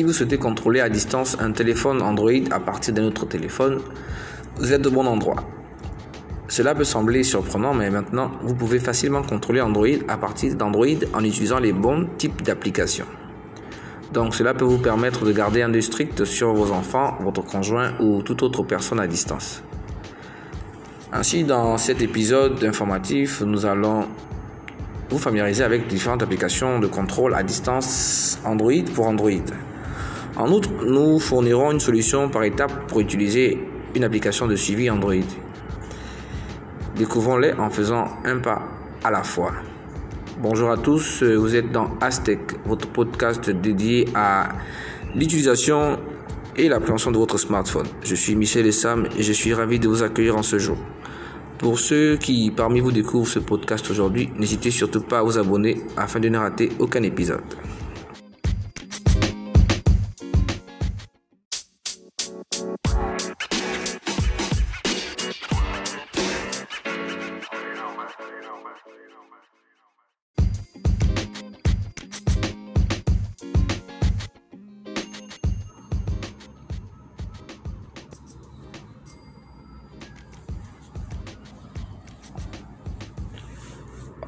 Si vous souhaitez contrôler à distance un téléphone Android à partir d'un autre téléphone, vous êtes au bon endroit. Cela peut sembler surprenant, mais maintenant, vous pouvez facilement contrôler Android à partir d'Android en utilisant les bons types d'applications. Donc cela peut vous permettre de garder un œil strict sur vos enfants, votre conjoint ou toute autre personne à distance. Ainsi, dans cet épisode informatif, nous allons vous familiariser avec différentes applications de contrôle à distance Android pour Android. En outre, nous fournirons une solution par étape pour utiliser une application de suivi Android. Découvrons-les en faisant un pas à la fois. Bonjour à tous, vous êtes dans Aztec, votre podcast dédié à l'utilisation et la prévention de votre smartphone. Je suis Michel Essam et je suis ravi de vous accueillir en ce jour. Pour ceux qui parmi vous découvrent ce podcast aujourd'hui, n'hésitez surtout pas à vous abonner afin de ne rater aucun épisode.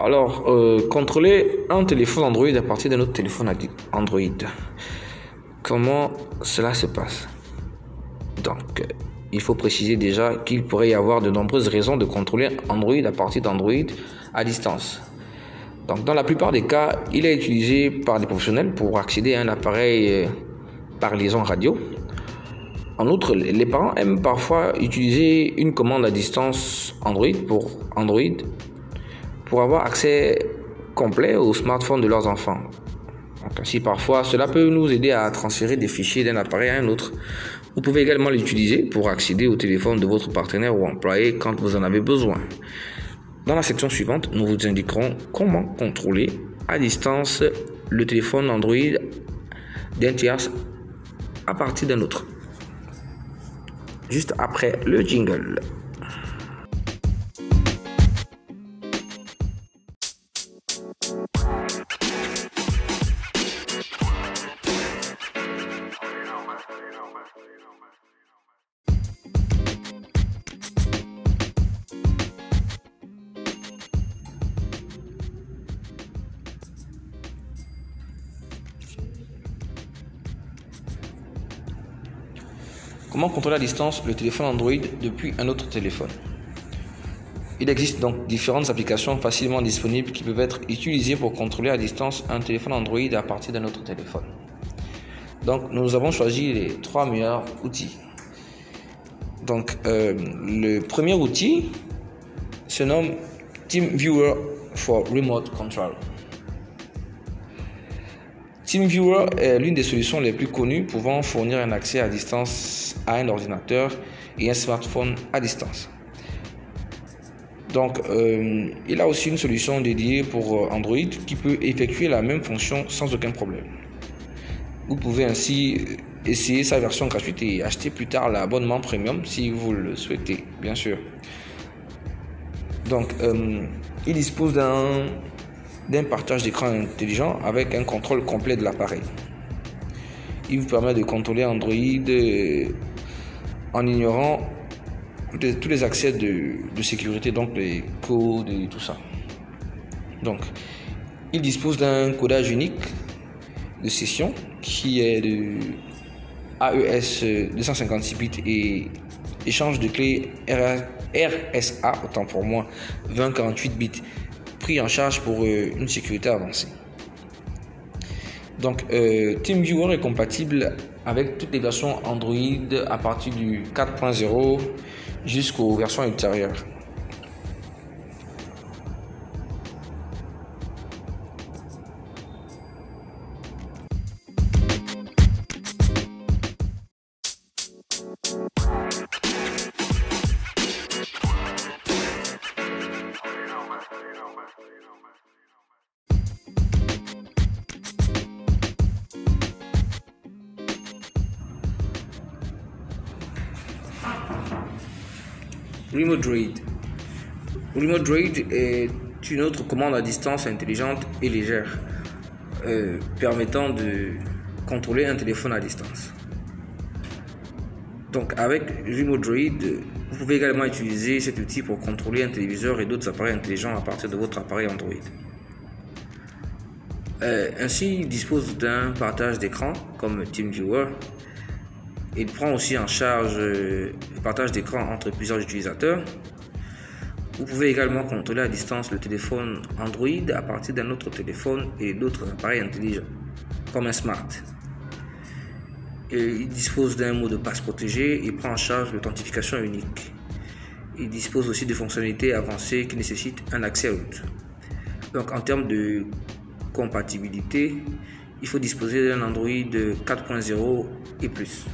Alors, euh, contrôler un téléphone Android à partir d'un autre téléphone Android. Comment cela se passe? Donc, il faut préciser déjà qu'il pourrait y avoir de nombreuses raisons de contrôler Android à partir d'Android à distance. Donc, dans la plupart des cas, il est utilisé par des professionnels pour accéder à un appareil euh, par liaison radio. En outre, les parents aiment parfois utiliser une commande à distance Android pour Android pour avoir accès complet au smartphone de leurs enfants. Donc, ainsi, parfois, cela peut nous aider à transférer des fichiers d'un appareil à un autre. Vous pouvez également l'utiliser pour accéder au téléphone de votre partenaire ou employé quand vous en avez besoin. Dans la section suivante, nous vous indiquerons comment contrôler à distance le téléphone Android d'un tiers à partir d'un autre. Juste après le jingle. Contrôler à distance le téléphone Android depuis un autre téléphone Il existe donc différentes applications facilement disponibles qui peuvent être utilisées pour contrôler à distance un téléphone Android à partir d'un autre téléphone. Donc nous avons choisi les trois meilleurs outils. Donc euh, le premier outil se nomme TeamViewer for Remote Control. TeamViewer est l'une des solutions les plus connues pouvant fournir un accès à distance à un ordinateur et un smartphone à distance. Donc, euh, il a aussi une solution dédiée pour Android qui peut effectuer la même fonction sans aucun problème. Vous pouvez ainsi essayer sa version gratuite et acheter plus tard l'abonnement premium si vous le souhaitez, bien sûr. Donc, euh, il dispose d'un d'un partage d'écran intelligent avec un contrôle complet de l'appareil. Il vous permet de contrôler Android euh, en ignorant tous les accès de, sécurité, donc les codes et tout ça. Donc, il dispose d'un codage unique de session qui est de AES 256 bits et échange de clés RSA, autant pour moi, 2048 bits pris en charge pour euh, une sécurité avancée. Donc, euh, TeamViewer est compatible avec toutes les versions Android à partir du 4.0 jusqu'aux versions ultérieures. Remote Droid. Remote Droid est une autre commande à distance intelligente et légère, euh, permettant de contrôler un téléphone à distance. Donc avec Remote Droid, vous pouvez également utiliser cet outil pour contrôler un téléviseur et d'autres appareils intelligents à partir de votre appareil Android. Euh, ainsi, il dispose d'un partage d'écran comme TeamViewer. Il prend aussi en charge euh, le partage d'écran entre plusieurs utilisateurs. Vous pouvez également contrôler à distance le téléphone Android à partir d'un autre téléphone et d'autres appareils intelligents, comme un smart. Il dispose d'un mot de passe protégé et prend en charge l'authentification unique. Il dispose aussi de fonctionnalités avancées qui nécessitent un accès root. Donc en termes de compatibilité, il faut disposer d'un Android 4.0 et plus.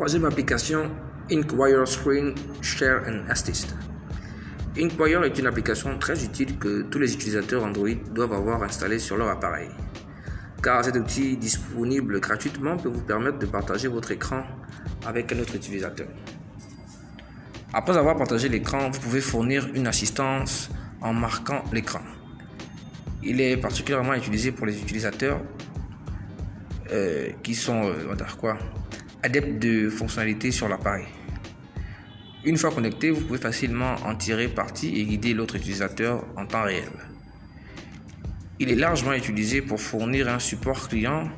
Troisième application, Inkwire Screen Share and Assist. Inkwire est une application très utile que tous les utilisateurs Android doivent avoir installée sur leur appareil. Car cet outil disponible gratuitement peut vous permettre de partager votre écran avec un autre utilisateur. Après avoir partagé l'écran, vous pouvez fournir une assistance en marquant l'écran. Il est particulièrement utilisé pour les utilisateurs euh, qui sont euh, quoi, adepte de fonctionnalités sur l'appareil. Une fois connecté, vous pouvez facilement en tirer parti et guider l'autre utilisateur en temps réel. Il est largement utilisé pour fournir un support client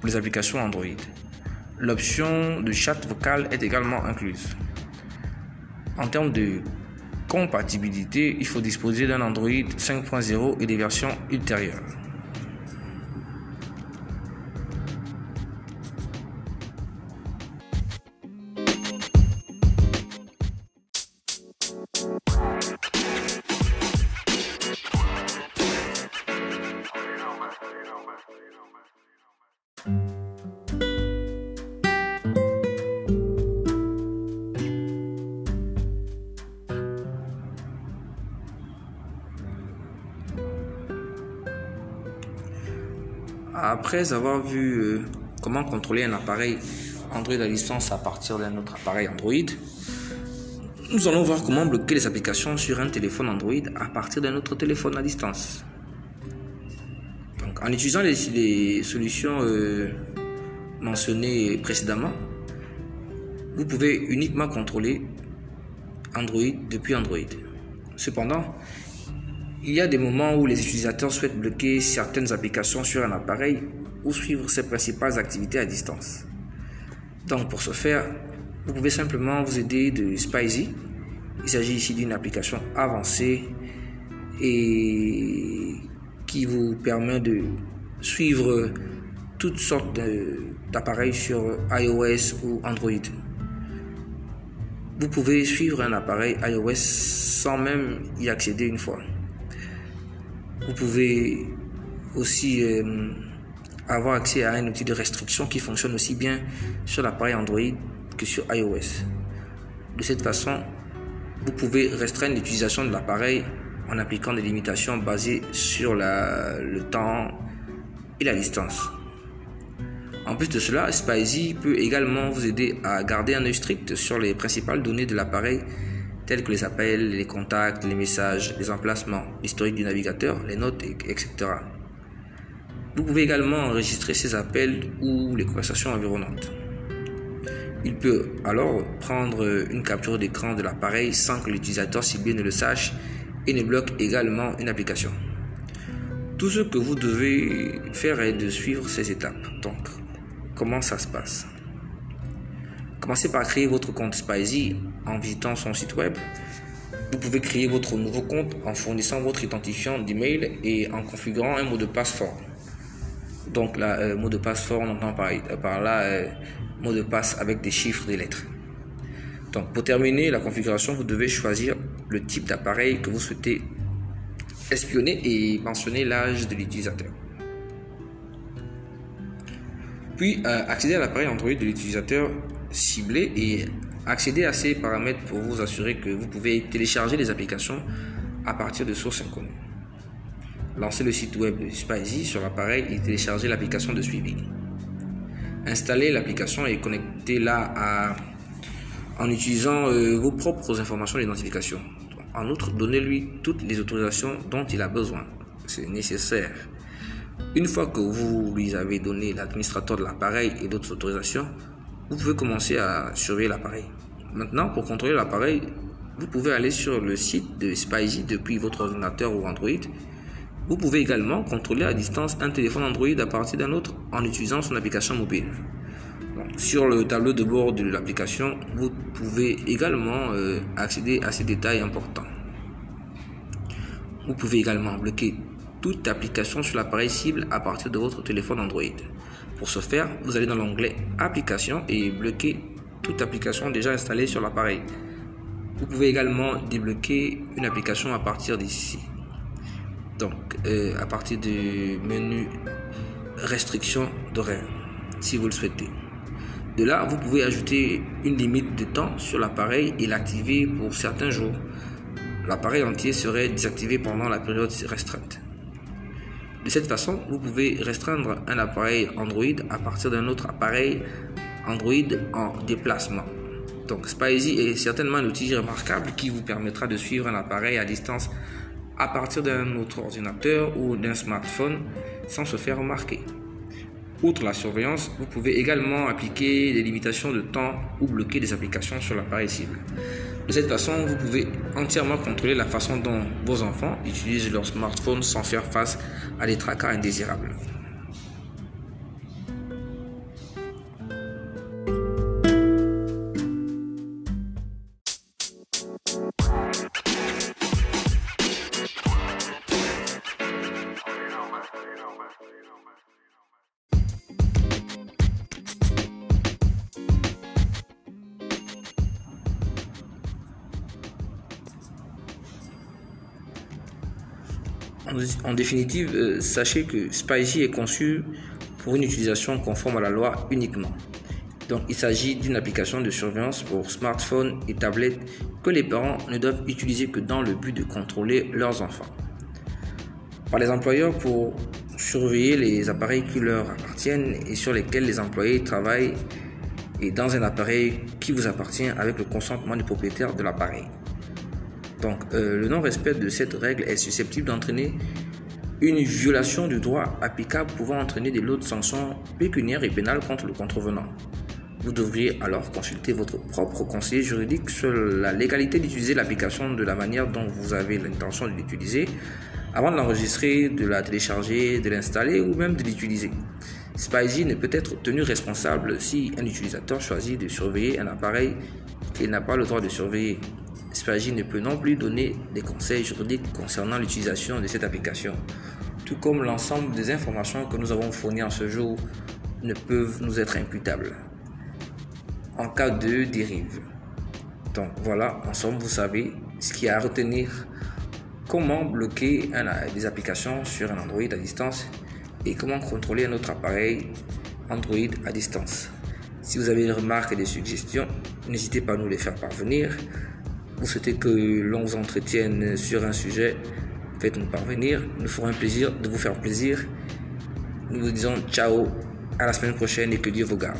pour les applications Android. L'option de chat vocal est également incluse. En termes de compatibilité, il faut disposer d'un Android 5.0 et des versions ultérieures. Après avoir vu euh, comment contrôler un appareil Android à distance à partir d'un autre appareil Android, nous allons voir comment bloquer les applications sur un téléphone Android à partir d'un autre téléphone à distance. Donc, en utilisant les, solutions euh, mentionnées précédemment, vous pouvez uniquement contrôler Android depuis Android. Cependant, il y a des moments où les utilisateurs souhaitent bloquer certaines applications sur un appareil ou suivre ses principales activités à distance. Donc pour ce faire, vous pouvez simplement vous aider de Spicy. Il s'agit ici d'une application avancée et qui vous permet de suivre toutes sortes d'appareils sur iOS ou Android. Vous pouvez suivre un appareil iOS sans même y accéder une fois. Vous pouvez aussi euh, avoir accès à un outil de restriction qui fonctionne aussi bien sur l'appareil Android que sur iOS. De cette façon, vous pouvez restreindre l'utilisation de l'appareil en appliquant des limitations basées sur le temps et la distance. En plus de cela, Spicy peut également vous aider à garder un œil strict sur les principales données de l'appareil tels que les appels, les contacts, les messages, les emplacements, l'historique du navigateur, les notes, etc. Vous pouvez également enregistrer ces appels ou les conversations environnantes. Il peut alors prendre une capture d'écran de l'appareil sans que l'utilisateur ciblé ne le sache et ne bloque également une application. Tout ce que vous devez faire est de suivre ces étapes. Donc, comment ça se passe? Commencez par créer votre compte Spicy en visitant son site web. Vous pouvez créer votre nouveau compte en fournissant votre identifiant d'email et en configurant un mot de passe fort. Donc, là, euh, mot de passe fort, on entend par, par là euh, mot de passe avec des chiffres, des lettres. Donc, pour terminer la configuration, vous devez choisir le type d'appareil que vous souhaitez espionner et mentionner l'âge de l'utilisateur. Puis, euh, accéder à l'appareil Android de l'utilisateur ciblés et accéder à ces paramètres pour vous assurer que vous pouvez télécharger les applications à partir de sources inconnues. Lancez le site web de Spicy sur l'appareil et téléchargez l'application de suivi. Installez l'application et connectez-la à, en utilisant euh, vos propres informations d'identification. En outre, donnez-lui toutes les autorisations dont il a besoin. C'est nécessaire. Une fois que vous lui avez donné l'administrateur de l'appareil et d'autres autorisations, vous pouvez commencer à surveiller l'appareil. Maintenant, pour contrôler l'appareil, vous pouvez aller sur le site de Spicy depuis votre ordinateur ou Android. Vous pouvez également contrôler à distance un téléphone Android à partir d'un autre en utilisant son application mobile. sur le tableau de bord de l'application, vous pouvez également euh, accéder à ces détails importants. Vous pouvez également bloquer toute application sur l'appareil cible à partir de votre téléphone Android. Pour ce faire, vous allez dans l'onglet Applications et bloquer toute application déjà installée sur l'appareil. Vous pouvez également débloquer une application à partir d'ici. Donc, euh, à partir du menu Restriction d'horaire, si vous le souhaitez. De là, vous pouvez ajouter une limite de temps sur l'appareil et l'activer pour certains jours. L'appareil entier serait désactivé pendant la période restreinte. De cette façon, vous pouvez restreindre un appareil Android à partir d'un autre appareil Android en déplacement. Donc Spicy est certainement un outil remarquable qui vous permettra de suivre un appareil à distance à partir d'un autre ordinateur ou d'un smartphone sans se faire remarquer. Outre la surveillance, vous pouvez également appliquer des limitations de temps ou bloquer des applications sur l'appareil cible. De cette façon, vous pouvez entièrement contrôler la façon dont vos enfants utilisent leur smartphone sans faire face à des tracas indésirables. En, définitive, euh, sachez que Spicy est conçu pour une utilisation conforme à la loi uniquement. Donc, il s'agit d'une application de surveillance pour smartphones et tablettes que les parents ne doivent utiliser que dans le but de contrôler leurs enfants. Par les employeurs pour surveiller les appareils qui leur appartiennent et sur lesquels les employés travaillent et dans un appareil qui vous appartient avec le consentement du propriétaire de l'appareil. Donc, euh, le non-respect de cette règle est susceptible d'entraîner une violation du droit applicable pouvant entraîner des lots de sanctions pécuniaires et pénales contre le contrevenant. Vous devriez alors consulter votre propre conseiller juridique sur la légalité d'utiliser l'application de la manière dont vous avez l'intention de l'utiliser avant de l'enregistrer, de la télécharger, de l'installer ou même de l'utiliser. Spicy ne peut être tenu responsable si un utilisateur choisit de surveiller un appareil qu'il n'a pas le droit de surveiller. Spicy ne peut non plus donner des conseils juridiques concernant l'utilisation de cette application, tout comme l'ensemble des informations que nous avons fournies en ce jour ne peuvent nous être imputables en cas de dérive. Donc voilà, en somme, vous savez ce qu'il y a à retenir, comment bloquer des applications sur un Android à distance et comment contrôler un autre appareil Android à distance. Si vous avez des remarques et des suggestions, n'hésitez pas à nous les faire parvenir vous souhaitez que l'on vous entretienne sur un sujet, faites-nous parvenir. Nous ferons un plaisir de vous faire plaisir. Nous vous disons ciao, à la semaine prochaine et que Dieu vous garde.